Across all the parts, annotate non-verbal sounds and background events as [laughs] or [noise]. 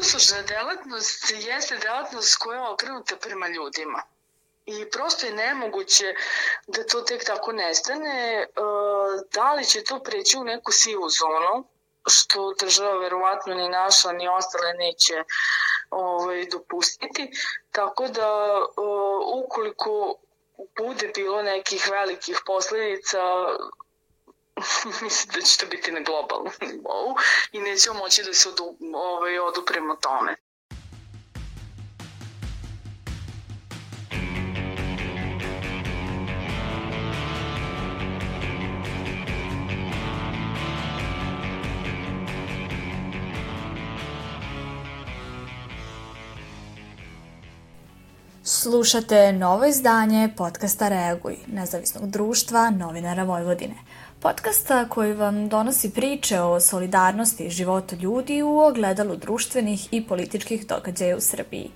uslužna delatnost jeste delatnost koja je okrenuta prema ljudima. I prosto je nemoguće da to tek tako nestane. Da li će to preći u neku sivu zonu, što država verovatno ni naša ni ostale neće ovaj, dopustiti. Tako da ukoliko bude bilo nekih velikih posledica, mislim [laughs] da će to biti na globalnom nivou i nećemo moći da se odu, ovaj, odupremo tome. Slušate novo izdanje podcasta Reaguj, nezavisnog društva novinara Vojvodine. Podcasta koji vam donosi priče o solidarnosti i životu ljudi u ogledalu društvenih i političkih događaja u Srbiji.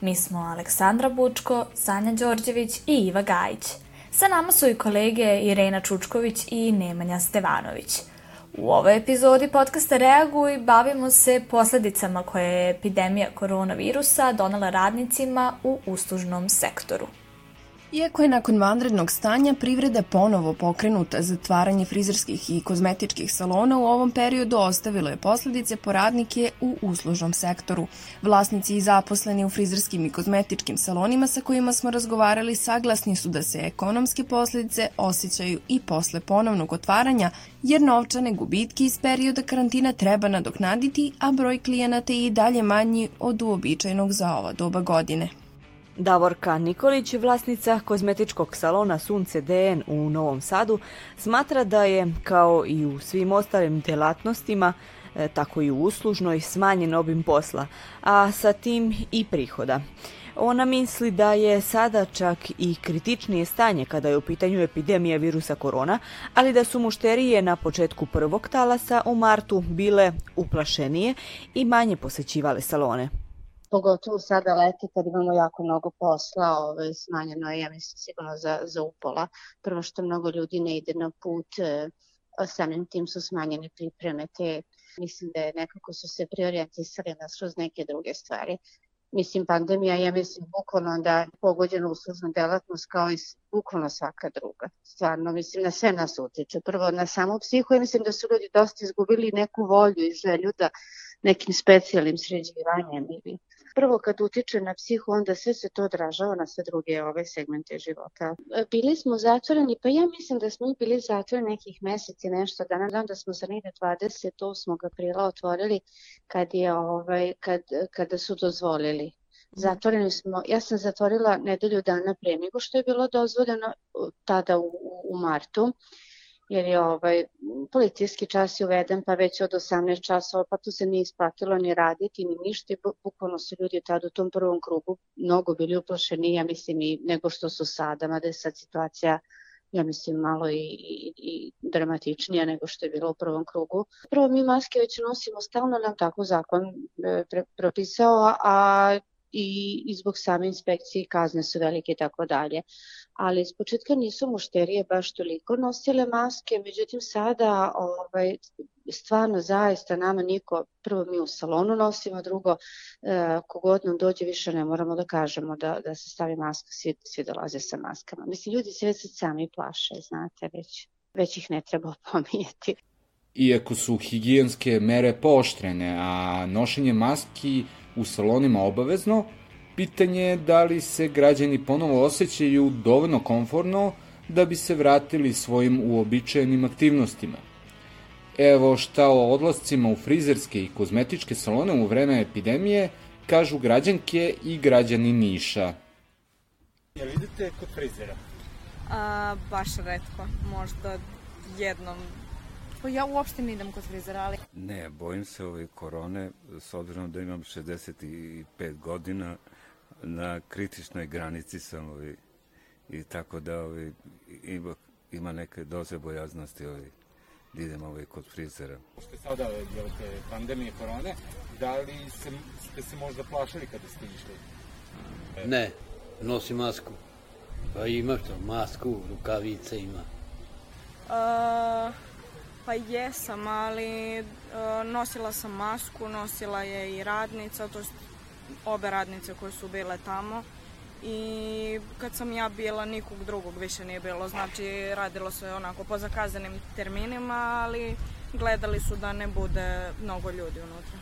Mi smo Aleksandra Bučko, Sanja Đorđević i Iva Gajić. Sa nama su i kolege Irena Čučković i Nemanja Stevanović – U ovoj epizodi podcasta Reaguj bavimo se posledicama koje je epidemija koronavirusa donala radnicima u uslužnom sektoru. Iako je nakon vanrednog stanja privreda ponovo pokrenuta, zatvaranje frizerskih i kozmetičkih salona u ovom periodu ostavilo je posledice po radnike u uslužnom sektoru. Vlasnici i zaposleni u frizerskim i kozmetičkim salonima sa kojima smo razgovarali saglasni su da se ekonomske posledice osjećaju i posle ponovnog otvaranja, jer novčane gubitke iz perioda karantina treba nadoknaditi, a broj klijenata je i dalje manji od uobičajnog za ova doba godine. Davorka Nikolić, vlasnica kozmetičkog salona Sunce DN u Novom Sadu, smatra da je, kao i u svim ostalim delatnostima, e, tako i u uslužnoj, smanjen obim posla, a sa tim i prihoda. Ona misli da je sada čak i kritičnije stanje kada je u pitanju epidemija virusa korona, ali da su mušterije na početku prvog talasa u martu bile uplašenije i manje posećivale salone pogotovo sada leti kad imamo jako mnogo posla, ovaj, smanjeno je, ja mislim, sigurno za, za upola. Prvo što mnogo ljudi ne ide na put, e, samim tim su smanjene pripreme, te mislim da je nekako su se priorijentisali na kroz neke druge stvari. Mislim, pandemija ja mislim bukvalno da je pogođena uslužna delatnost kao i bukvalno svaka druga. Stvarno, mislim, na sve nas utiče. Prvo na samu psihu i mislim da su ljudi dosta izgubili neku volju i želju da nekim specijalnim sređivanjem ili prvo kad utiče na psihu, onda sve se to odražava na sve druge ove segmente života. E, bili smo zatvoreni, pa ja mislim da smo bili zatvoreni nekih meseci nešto dana, znam da smo za negde 28. aprila otvorili kad je ovaj, kad, kada su dozvolili. Zatvoreni smo, ja sam zatvorila nedelju dana pre nego što je bilo dozvoljeno tada u, u martu jer je ovaj, policijski čas je uveden pa već od 18 časova, pa tu se nije isplatilo ni raditi ni ništa i bukvalno su ljudi tada u tom prvom krugu mnogo bili uplašeni, ja mislim, i nego što su sada, mada je sad situacija ja mislim malo i, i, i dramatičnija nego što je bilo u prvom krugu. Prvo mi maske već nosimo stalno, nam tako zakon e, pre, propisao, a i, i zbog same inspekcije kazne su velike i tako dalje. Ali iz početka nisu mušterije baš toliko nosile maske, međutim sada ovaj, stvarno zaista nama niko, prvo mi u salonu nosimo, drugo e, kogod nam dođe više ne moramo da kažemo da, da se stavi maska, svi, svi dolaze sa maskama. Mislim, ljudi se već sami plaše, znate, već, već ih ne treba [laughs] pominjeti. Iako su higijenske mere pooštrene, a nošenje maski u salonima obavezno, pitanje je da li se građani ponovo osjećaju dovoljno konforno da bi se vratili svojim uobičajenim aktivnostima. Evo šta o odlascima u frizerske i kozmetičke salone u vreme epidemije kažu građanke i građani Niša. Jel idete kod frizera? A, baš redko, možda jednom Pa ja uopšte ne idem kod frizera, ali... Ne, bojim se ove korone, s obzirom da imam 65 godina, na kritičnoj granici sam ovi, i tako da ovi, ima, ima neke doze bojaznosti ovi, da idem ovi kod frizera. Što sada je pandemije korone, da li se, ste se možda plašili kada ste išli? Ne, nosi masku. Pa ima što, masku, rukavice ima. Uh, Pa jesam, ali uh, nosila sam masku, nosila je i radnica, to obe radnice koje su bile tamo i kad sam ja bila nikog drugog više nije bilo, znači radilo se onako po zakazanim terminima, ali gledali su da ne bude mnogo ljudi unutra.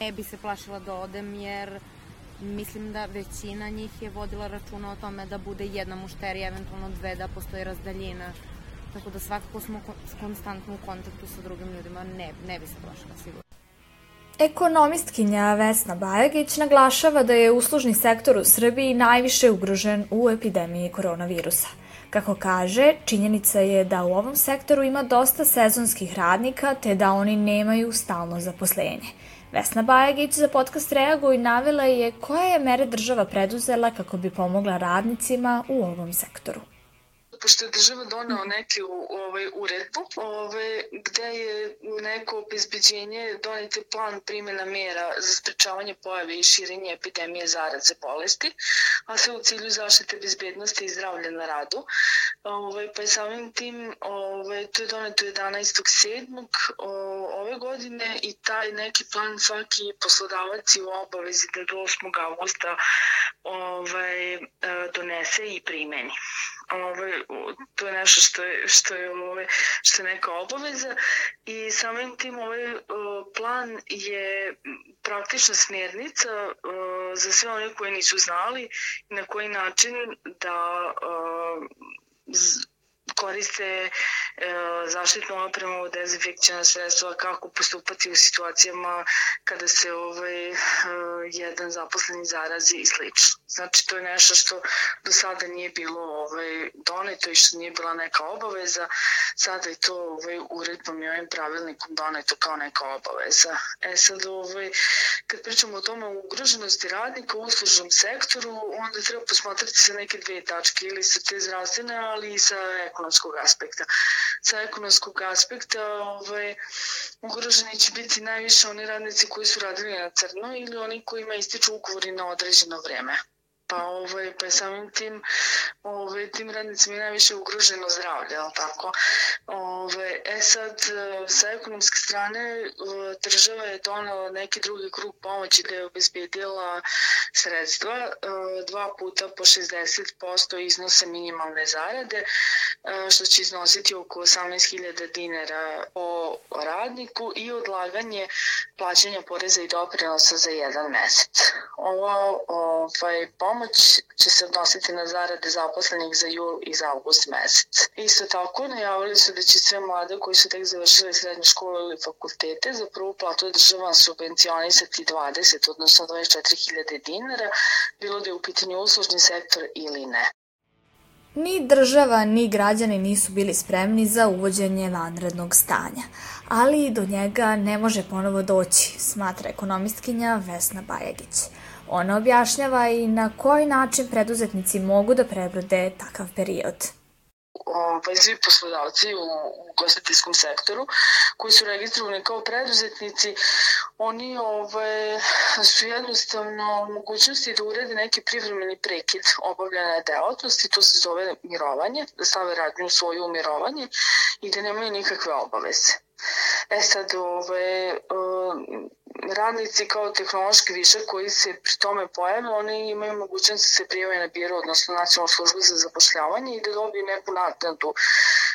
Ne bi se plašila da odem jer mislim da većina njih je vodila računa o tome da bude jedna mušterija, eventualno dve, da postoji razdaljina. Tako da svakako smo konstantno u kontaktu sa drugim ljudima, ne, ne bi se plašila sigurno. Ekonomistkinja Vesna Bajagić naglašava da je uslužni sektor u Srbiji najviše ugrožen u epidemiji koronavirusa. Kako kaže, činjenica je da u ovom sektoru ima dosta sezonskih radnika te da oni nemaju stalno zaposlenje. Vesna Bajagić za podcast Reaguj navela je koje je mere država preduzela kako bi pomogla radnicima u ovom sektoru pošto je država donao neke ovaj, uredbu ovaj, gde je neko obezbeđenje donete plan primjena mera za sprečavanje pojave i širenje epidemije zaraze bolesti, a sve u cilju zaštite bezbednosti i zdravlja na radu. Ovaj, pa je samim tim, ovaj, to je doneto 11.7. ove godine i taj neki plan svaki poslodavac je u obavezi da do 8. augusta ovaj, donese i primeni. Ovaj, to je nešto što je, što je, ovaj, što je neka obaveza i samim tim ovaj plan je praktična smjernica za sve one koji nisu znali na koji način da koriste e, zaštitnu opremu, dezinfekcijna sredstva, kako postupati u situacijama kada se ovaj, e, jedan zaposleni zarazi i slično. Znači, to je nešto što do sada nije bilo ovaj, doneto i što nije bila neka obaveza. Sada je to ovaj, uredbom i ovim pravilnikom doneto kao neka obaveza. E sad, ovaj, kad pričamo o tome ugroženosti radnika u uslužnom sektoru, onda treba posmatrati sa neke dve tačke, ili sa te zdravstvene, ali i sa ekonomskog aspekta. Sa ekonomskog aspekta ovaj, ugroženi će biti najviše oni radnici koji su radili na crno ili oni kojima ističu ugovori na određeno vreme pa, ovaj, pa samim tim ovaj, tim radnicima je najviše ugroženo zdravlje, ali tako? Ovaj, e sad, sa ekonomske strane država je donala neki drugi krug pomoći da je obezbedila sredstva dva puta po 60% iznose minimalne zarade, što će iznositi oko 18.000 dinara po radniku i odlaganje plaćanja poreza i doprinosa za jedan mesec. Ovo ovaj, pomoć će se odnositi na zarade zaposlenih za jul i za august mesec. Isto tako najavili su da će sve mlade koji su tek završili srednje škole ili fakultete za prvu platu država subvencionisati 20, odnosno 24.000 dinara, bilo da je u pitanju uslužni sektor ili ne. Ni država, ni građani nisu bili spremni za uvođenje vanrednog stanja, ali do njega ne može ponovo doći, smatra ekonomistkinja Vesna Bajagić. Ona objašnjava i na koji način preduzetnici mogu da prebrode takav period ovaj, svi poslodavci u, u gostiteljskom sektoru koji su registrovani kao preduzetnici, oni ovaj, su jednostavno mogućnosti da urede neki privremeni prekid obavljene delatnosti, to se zove mirovanje, da stave radnju svoju mirovanje i da nemaju nikakve obaveze. E sad, ove, radnici kao tehnološki višak koji se pri tome pojave, oni imaju mogućnost da se prijave na biro, odnosno nacionalnu službu za zapošljavanje i da dobiju neku naknadu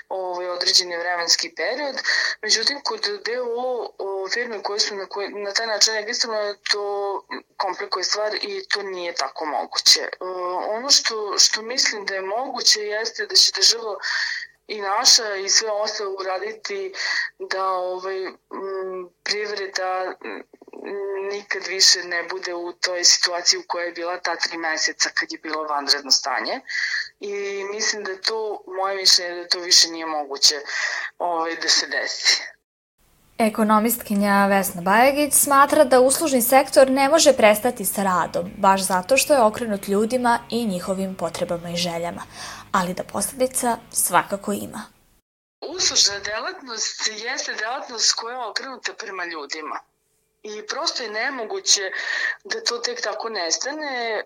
ovaj, određeni vremenski period. Međutim, kod DO firme koje su na, koje, na taj način registrovane, to komplikuje stvar i to nije tako moguće. ono što, što mislim da je moguće jeste da će država i naša i sve ostalo uraditi da ovaj, privreda nikad više ne bude u toj situaciji u kojoj je bila ta tri meseca kad je bilo vanredno stanje i mislim da to, moje mišljenje da to više nije moguće ovaj, da se desi. Ekonomistkinja Vesna Bajagić smatra da uslužni sektor ne može prestati sa radom, baš zato što je okrenut ljudima i njihovim potrebama i željama, ali da posledica svakako ima. Uslužna delatnost jeste delatnost koja je okrenuta prema ljudima. I prosto je nemoguće da to tek tako nestane. E,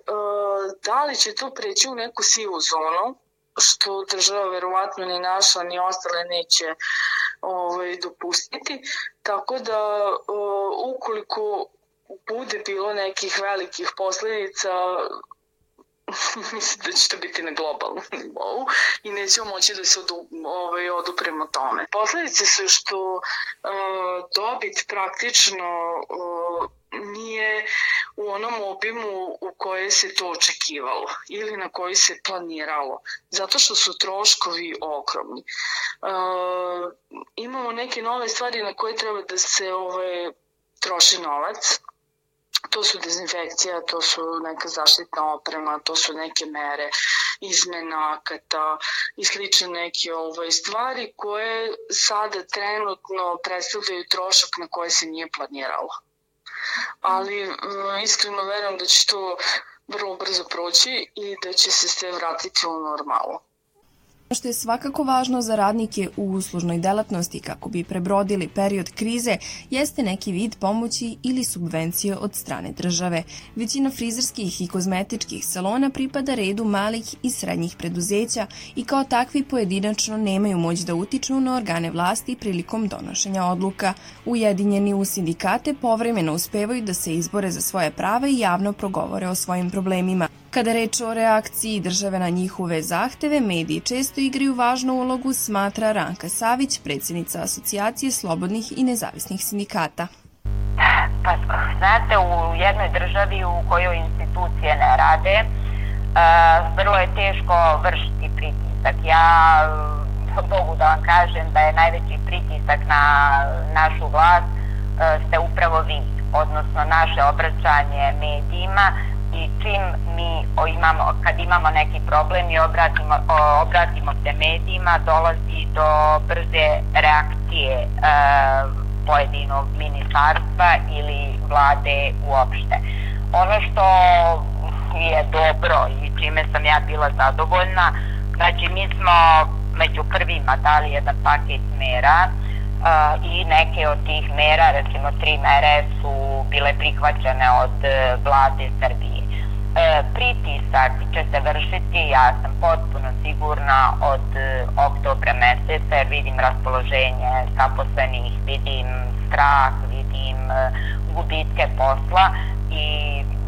da li će to preći u neku sivu zonu, što država verovatno ni naša ni ostale neće ovaj, dopustiti, tako da ukoliko bude bilo nekih velikih posledica, mislim da će to biti na globalnom nivou i nećemo moći da se odu, ovaj, odupremo tome. Posledice su što uh, dobit praktično uh, nije u onom obimu u koje se to očekivalo ili na koji se planiralo, zato što su troškovi ogromni. Uh, imamo neke nove stvari na koje treba da se ovaj, troši novac, to su dezinfekcija, to su neka zaštitna oprema, to su neke mere izmena akata i slične neke ovaj, stvari koje sada trenutno predstavljaju trošak na koje se nije planiralo. Ali iskreno verujem da će to vrlo brzo proći i da će se sve vratiti u normalu što je svakako važno za radnike u uslužnoj delatnosti kako bi prebrodili period krize jeste neki vid pomoći ili subvencije od strane države. Većina frizerskih i kozmetičkih salona pripada redu malih i srednjih preduzeća i kao takvi pojedinačno nemaju moć da utiču na organe vlasti prilikom donošenja odluka. Ujedinjeni u sindikate povremeno uspevaju da se izbore za svoje prava i javno progovore o svojim problemima. Kada reč o reakciji države na njihove zahteve, mediji često igraju važnu ulogu, smatra Ranka Savić, predsjednica Asocijacije slobodnih i nezavisnih sindikata. Pa, znate, u jednoj državi u kojoj institucije ne rade, uh, vrlo je teško vršiti pritisak. Ja mogu da vam kažem da je najveći pritisak na našu vlast uh, ste upravo vi, odnosno naše obraćanje medijima, i čim mi imamo, kad imamo neki problem i obratimo, obratimo se medijima, dolazi do brze reakcije e, pojedinog ministarstva ili vlade uopšte. Ono što je dobro i čime sam ja bila zadovoljna, znači mi smo među prvima dali jedan paket mera uh, i neke od tih mera, recimo tri mere su bile prihvaćene od vlade Srbije e, pritisak će se vršiti, ja sam potpuno sigurna od e, oktobra meseca, jer vidim raspoloženje zaposlenih, vidim strah, vidim e, gubitke posla i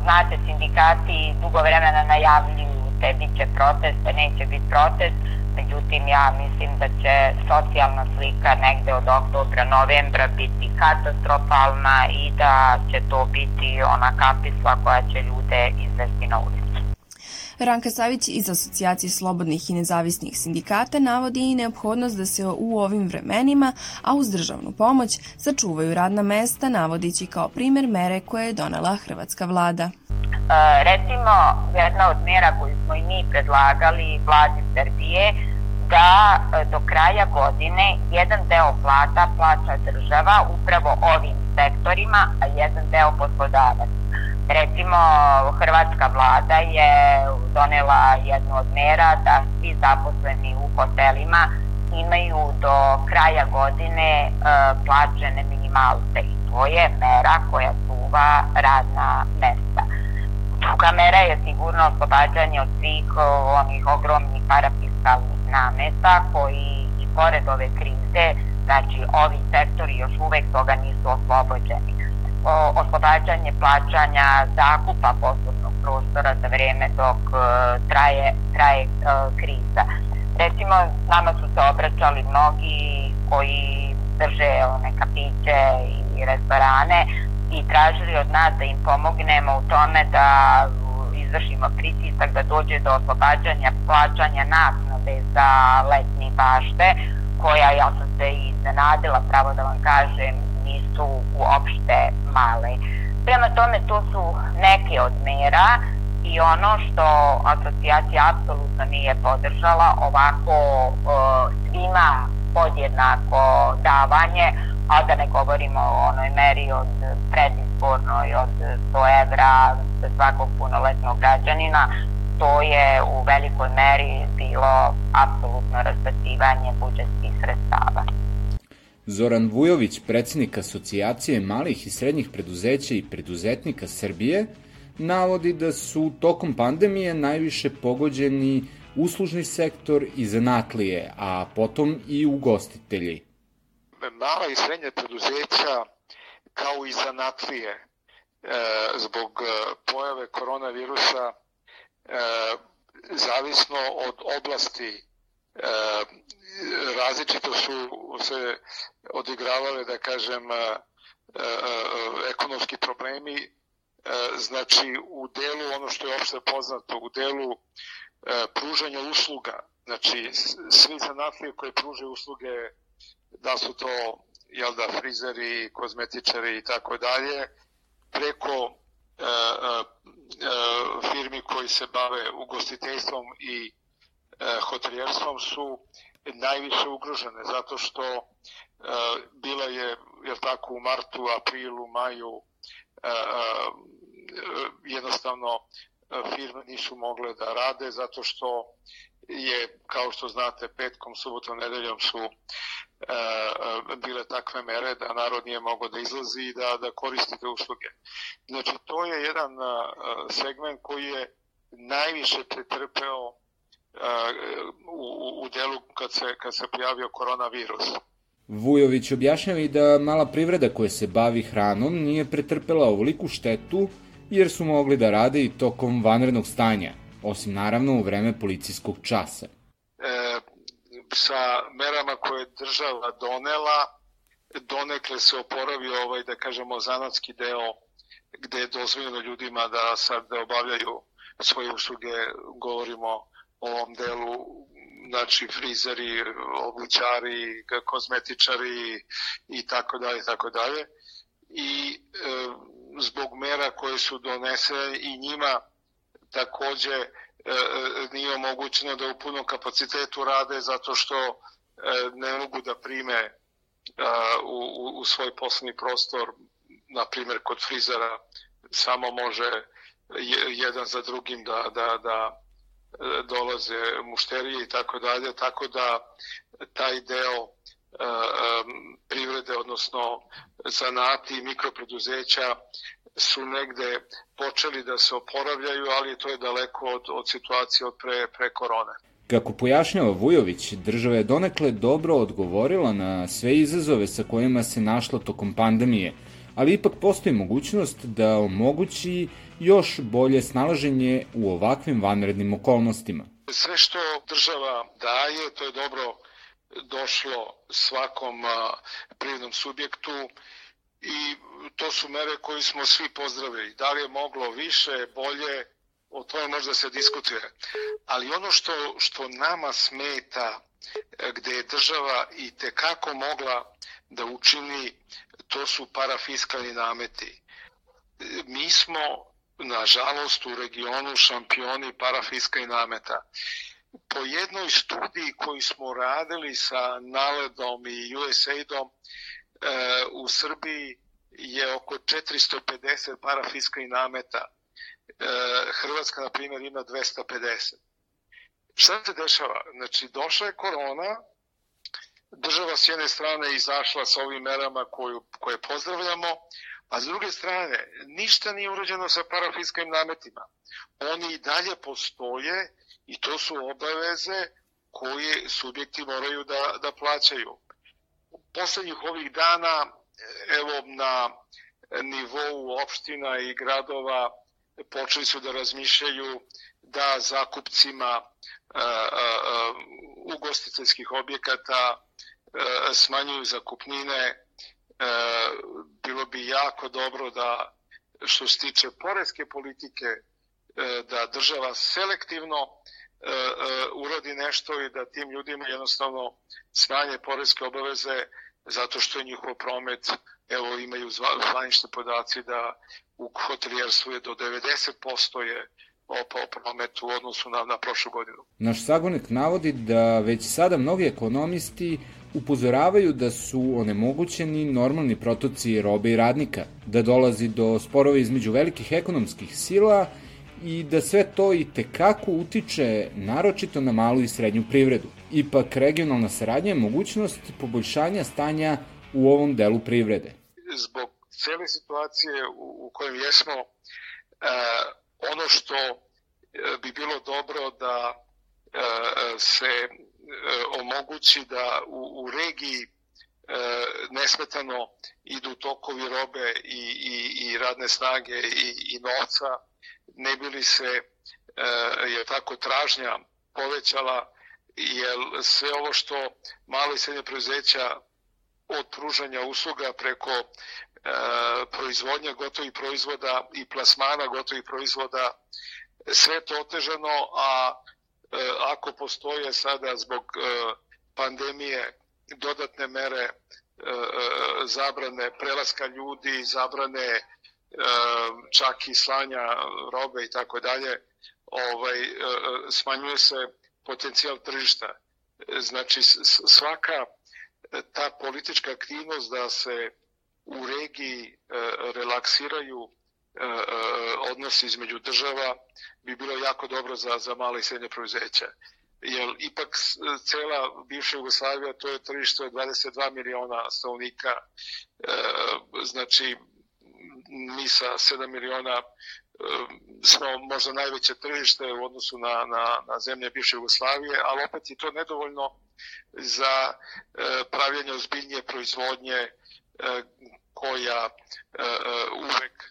znate, sindikati dugo vremena najavljuju te bit će proteste, neće biti protest, međutim ja mislim da će socijalna slika negde od oktobra, novembra biti katastrofalna i da će to biti ona kapisla koja će ljude izvesti na ulicu. Ranka Savić iz Asocijacije slobodnih i nezavisnih sindikata navodi i neophodnost da se u ovim vremenima, a uz državnu pomoć, sačuvaju radna mesta, navodići kao primer mere koje je donela hrvatska vlada. E, recimo, jedna od mera koju smo i mi predlagali vladi Srbije, da e, do kraja godine jedan deo plata plaća država upravo ovim sektorima, a jedan deo poslodavac. Recimo, hrvatska vlada je donela jednu od mera da svi zaposleni u hotelima imaju do kraja godine e, plaćene minimalce i to je mera koja čuva radna mesta. Druga mera je sigurno oslobađanje od svih onih ogromnih parafiskalnih nameta koji i pored ove krize, znači ovi sektori još uvek toga nisu oslobođeni oslobađanje plaćanja zakupa poslovnog prostora za vreme dok e, traje, traje e, kriza. Recimo, nama su se obraćali mnogi koji drže one kapiće i restorane i tražili od nas da im pomognemo u tome da izvršimo pritisak da dođe do oslobađanja plaćanja naknade za letni bašte, koja ja sam se iznenadila, pravo da vam kažem, nisu uopšte male. Prema tome, to su neke od mera i ono što asocijacija apsolutno nije podržala, ovako svima podjednako davanje, a da ne govorimo o onoj meri od predizbornoj od 100 evra za svakog punoletnog građanina, to je u velikoj meri bilo apsolutno razbacivanje budžetskih sredstava. Zoran Vujović, predsednik Asocijacije malih i srednjih preduzeća i preduzetnika Srbije, navodi da su tokom pandemije najviše pogođeni uslužni sektor i zanatlije, a potom i ugostitelji. mala i srednja preduzeća kao i zanatlije e, zbog pojave koronavirusa zavisno od oblasti različito su se odigravale, da kažem, ekonomski problemi. Znači u delu ono što je opšte poznato, u delu pružanja usluga, znači svi zanatlije koje pružaju usluge, da su to jel da, frizeri, kozmetičari i tako dalje, preko e, e, firmi koji se bave ugostiteljstvom i e, hotelijerstvom su najviše ugrožene zato što e, bila je jel tako u martu, aprilu, maju e, jednostavno firme nisu mogle da rade zato što je, kao što znate, petkom, subotom, nedeljom su e, bile takve mere da narod nije mogao da izlazi i da, da koristi te usluge. Znači, to je jedan segment koji je najviše pretrpeo u, u delu kad se, kad se pojavio koronavirus. Vujović objašnjava i da mala privreda koja se bavi hranom nije pretrpela ovoliku štetu jer su mogli da rade i tokom vanrednog stanja, osim naravno u vreme policijskog časa. E, sa merama koje je država donela, donekle se oporavio ovaj, da kažemo, zanatski deo gde je dozvoljeno ljudima da sad da obavljaju svoje usluge, govorimo o ovom delu znači frizeri, obućari, kozmetičari i tako dalje, tako dalje. I e, zbog mera koje su donesene i njima takođe e, nije omogućeno da u punom kapacitetu rade zato što e, ne mogu da prime e, u, u svoj poslovni prostor, na primjer kod frizera samo može jedan za drugim da, da, da dolaze mušterije i tako dalje, tako da taj deo privrede, odnosno zanati i mikropreduzeća su negde počeli da se oporavljaju, ali to je daleko od, od situacije od pre, pre korone. Kako pojašnjava Vujović, država je donekle dobro odgovorila na sve izazove sa kojima se našla tokom pandemije, ali ipak postoji mogućnost da omogući još bolje snalaženje u ovakvim vanrednim okolnostima. Sve što država daje, to je dobro došlo svakom privrednom subjektu i to su mere koje smo svi pozdravili. Da li je moglo više, bolje, o tome možda se diskutuje. Ali ono što, što nama smeta, e, gde je država i tekako mogla da učini, to su parafiskalni nameti. Mi smo, nažalost, u regionu šampioni parafiskalni nameta po jednoj studiji koju smo radili sa Naledom i USAID-om e, u Srbiji je oko 450 parafiskalnih nameta. E, Hrvatska, na primjer, ima 250. Šta se dešava? Znači, došla je korona, država s jedne strane izašla sa ovim merama koju, koje pozdravljamo, a s druge strane, ništa nije urađeno sa parafiskalnim nametima. Oni i dalje postoje i to su obaveze koje subjekti moraju da, da plaćaju. U poslednjih ovih dana, evo na nivou opština i gradova počeli su da razmišljaju da zakupcima a, a, ugostiteljskih objekata smanjuju zakupnine. A, bilo bi jako dobro da što se tiče poreske politike E, da država selektivno e, e, uradi nešto i da tim ljudima jednostavno smanje poreske obaveze zato što je njihov promet, evo imaju zvanične podaci da u hotelijerstvu je do 90% je opao promet u odnosu na, na prošlu godinu. Naš sagonik navodi da već sada mnogi ekonomisti upozoravaju da su onemogućeni normalni protoci robe i radnika, da dolazi do sporova između velikih ekonomskih sila i da sve to i tekako utiče naročito na malu i srednju privredu. Ipak regionalna saradnja je mogućnost poboljšanja stanja u ovom delu privrede. Zbog cele situacije u, kojem jesmo, e, ono što e, bi bilo dobro da e, se omogući da u, u regiji nesmetano idu tokovi robe i, i, i radne snage i, i novca, ne bili se je tako tražnja povećala, jer sve ovo što malo i srednje preduzeća od pružanja usluga preko e, proizvodnja gotovih proizvoda i plasmana gotovih proizvoda, sve to otežano, a e, ako postoje sada zbog e, pandemije dodatne mere e, e zabrane prelaska ljudi, zabrane e, čak i slanja robe i tako dalje, ovaj, e, smanjuje se potencijal tržišta. Znači svaka ta politička aktivnost da se u regiji relaksiraju odnosi između država bi bilo jako dobro za, za male i srednje proizeća. Jer ipak cela bivša Jugoslavija to je tržište od 22 miliona stanovnika, znači mi sa 7 miliona smo možda najveće tržište u odnosu na, na, na zemlje bivše Jugoslavije, ali opet je to nedovoljno za e, pravljanje ozbiljnije proizvodnje e, koja e, uvek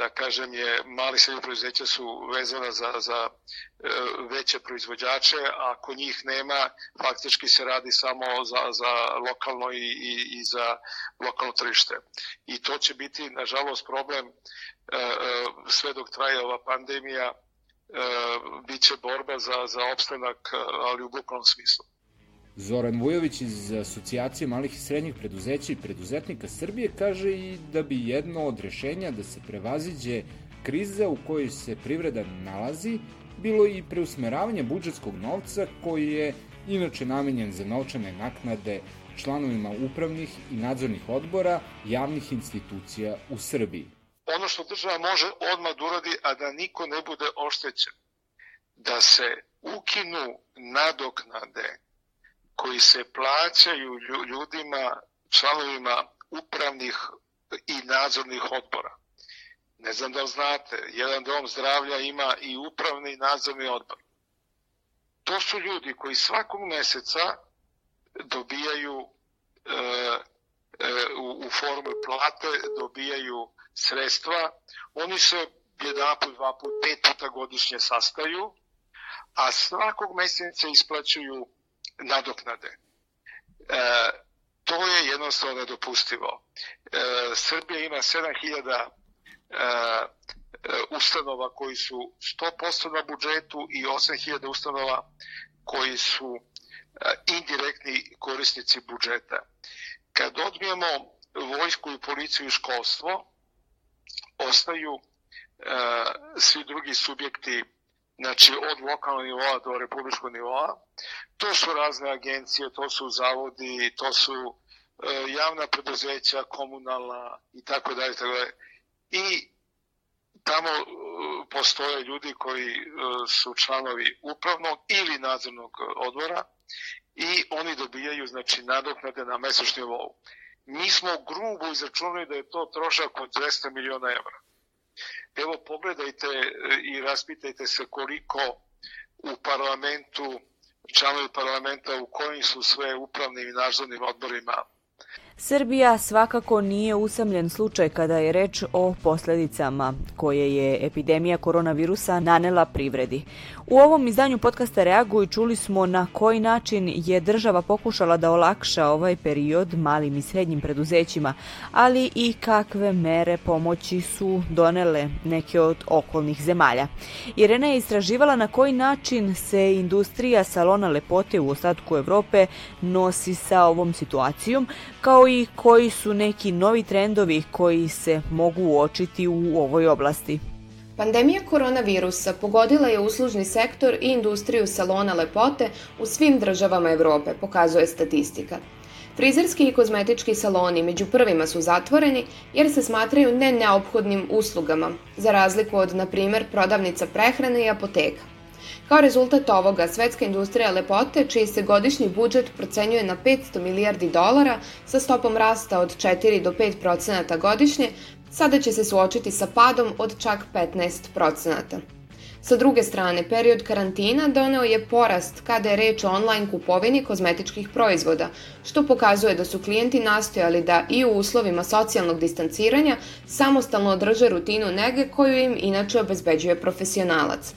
da kažem je mali srednje proizveća su vezana za, za veće proizvođače, a ako njih nema faktički se radi samo za, za lokalno i, i, i za lokalno tržište. I to će biti nažalost problem E, e, sve dok traje ova pandemija, e, bit će borba za, za opstanak, ali u bukvalnom smislu. Zoran Vujović iz Asocijacije malih i srednjih preduzeća i preduzetnika Srbije kaže i da bi jedno od rešenja da se prevaziđe kriza u kojoj se privreda nalazi bilo i preusmeravanje budžetskog novca koji je inače namenjen za novčane naknade članovima upravnih i nadzornih odbora javnih institucija u Srbiji. Ono što država može odmah da uradi, a da niko ne bude oštećen, da se ukinu nadoknade koji se plaćaju ljudima, članovima upravnih i nadzornih odbora. Ne znam da li znate, jedan dom zdravlja ima i upravni i nadzorni odbor. To su ljudi koji svakog meseca dobijaju e, e, u, u formu plate, dobijaju sredstva, oni se jedan put, dva put, pet puta godišnje sastaju, a svakog meseca isplaćuju nadoknade. E, to je jednostavno nedopustivo. E, Srbija ima 7000 e, ustanova koji su 100% na budžetu i 8000 ustanova koji su e, indirektni korisnici budžeta. Kad odbijemo vojsku i policiju i školstvo, ostaju e, svi drugi subjekti znači od lokalnog nivoa do republičkog nivoa. To su razne agencije, to su zavodi, to su e, javna preduzeća, komunalna i tako dalje. I tamo e, postoje ljudi koji e, su članovi upravnog ili nadzornog odbora i oni dobijaju znači nadoknade na mesečnom nivou mi smo grubo izračunali da je to trošak od 200 miliona evra. Evo pogledajte e, i raspitajte se koliko u parlamentu, članovi parlamenta u kojim su sve upravnim i nadzornim odborima Srbija svakako nije usamljen slučaj kada je reč o posledicama koje je epidemija koronavirusa nanela privredi. U ovom izdanju podcasta Reaguj čuli smo na koji način je država pokušala da olakša ovaj period malim i srednjim preduzećima, ali i kakve mere pomoći su donele neke od okolnih zemalja. Irena je istraživala na koji način se industrija salona lepote u ostatku Evrope nosi sa ovom situacijom, kao i koji su neki novi trendovi koji se mogu uočiti u ovoj oblasti. Pandemija koronavirusa pogodila je uslužni sektor i industriju salona lepote u svim državama Evrope, pokazuje statistika. Frizerski i kozmetički saloni među prvima su zatvoreni jer se smatraju ne neophodnim uslugama, za razliku od, na primer, prodavnica prehrane i apoteka. Kao rezultat ovoga, svetska industrija lepote, čiji se godišnji budžet procenjuje na 500 milijardi dolara sa stopom rasta od 4 do 5 procenata godišnje, sada će se suočiti sa padom od čak 15 procenata. Sa druge strane, period karantina doneo je porast kada je reč o online kupovini kozmetičkih proizvoda, što pokazuje da su klijenti nastojali da i u uslovima socijalnog distanciranja samostalno održe rutinu nege koju im inače obezbeđuje profesionalac.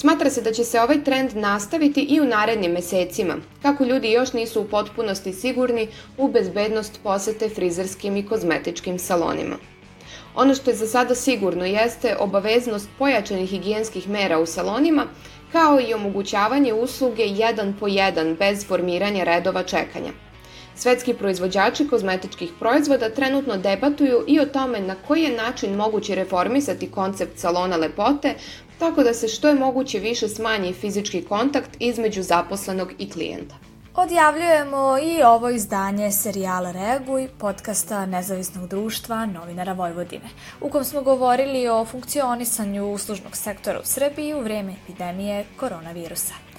Smatra se da će se ovaj trend nastaviti i u narednim mesecima, kako ljudi još nisu u potpunosti sigurni u bezbednost posete frizerskim i kozmetičkim salonima. Ono što je za sada sigurno jeste obaveznost pojačanih higijenskih mera u salonima, kao i omogućavanje usluge jedan po jedan bez formiranja redova čekanja. Svetski proizvođači kozmetičkih proizvoda trenutno debatuju i o tome na koji je način moguće reformisati koncept salona lepote, tako da se što je moguće više smanji fizički kontakt između zaposlenog i klijenta. Odjavljujemo i ovo izdanje serijala Reaguj, podcasta Nezavisnog društva novinara Vojvodine, u kom smo govorili o funkcionisanju uslužnog sektora u Srbiji u vreme epidemije koronavirusa.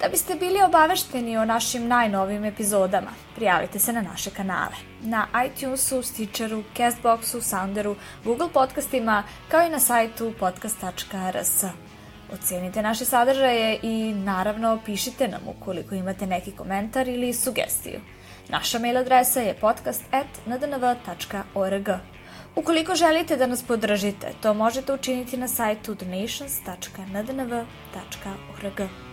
Da biste bili obavešteni o našim najnovim epizodama, prijavite se na naše kanale. Na iTunesu, Stitcheru, Castboxu, Sounderu, Google podcastima, kao i na sajtu podcast.rs. Ocenite naše sadržaje i naravno pišite nam ukoliko imate neki komentar ili sugestiju. Naša mail adresa je podcast.ndnv.org. Ukoliko želite da nas podržite, to možete učiniti na sajtu donations.ndnv.org.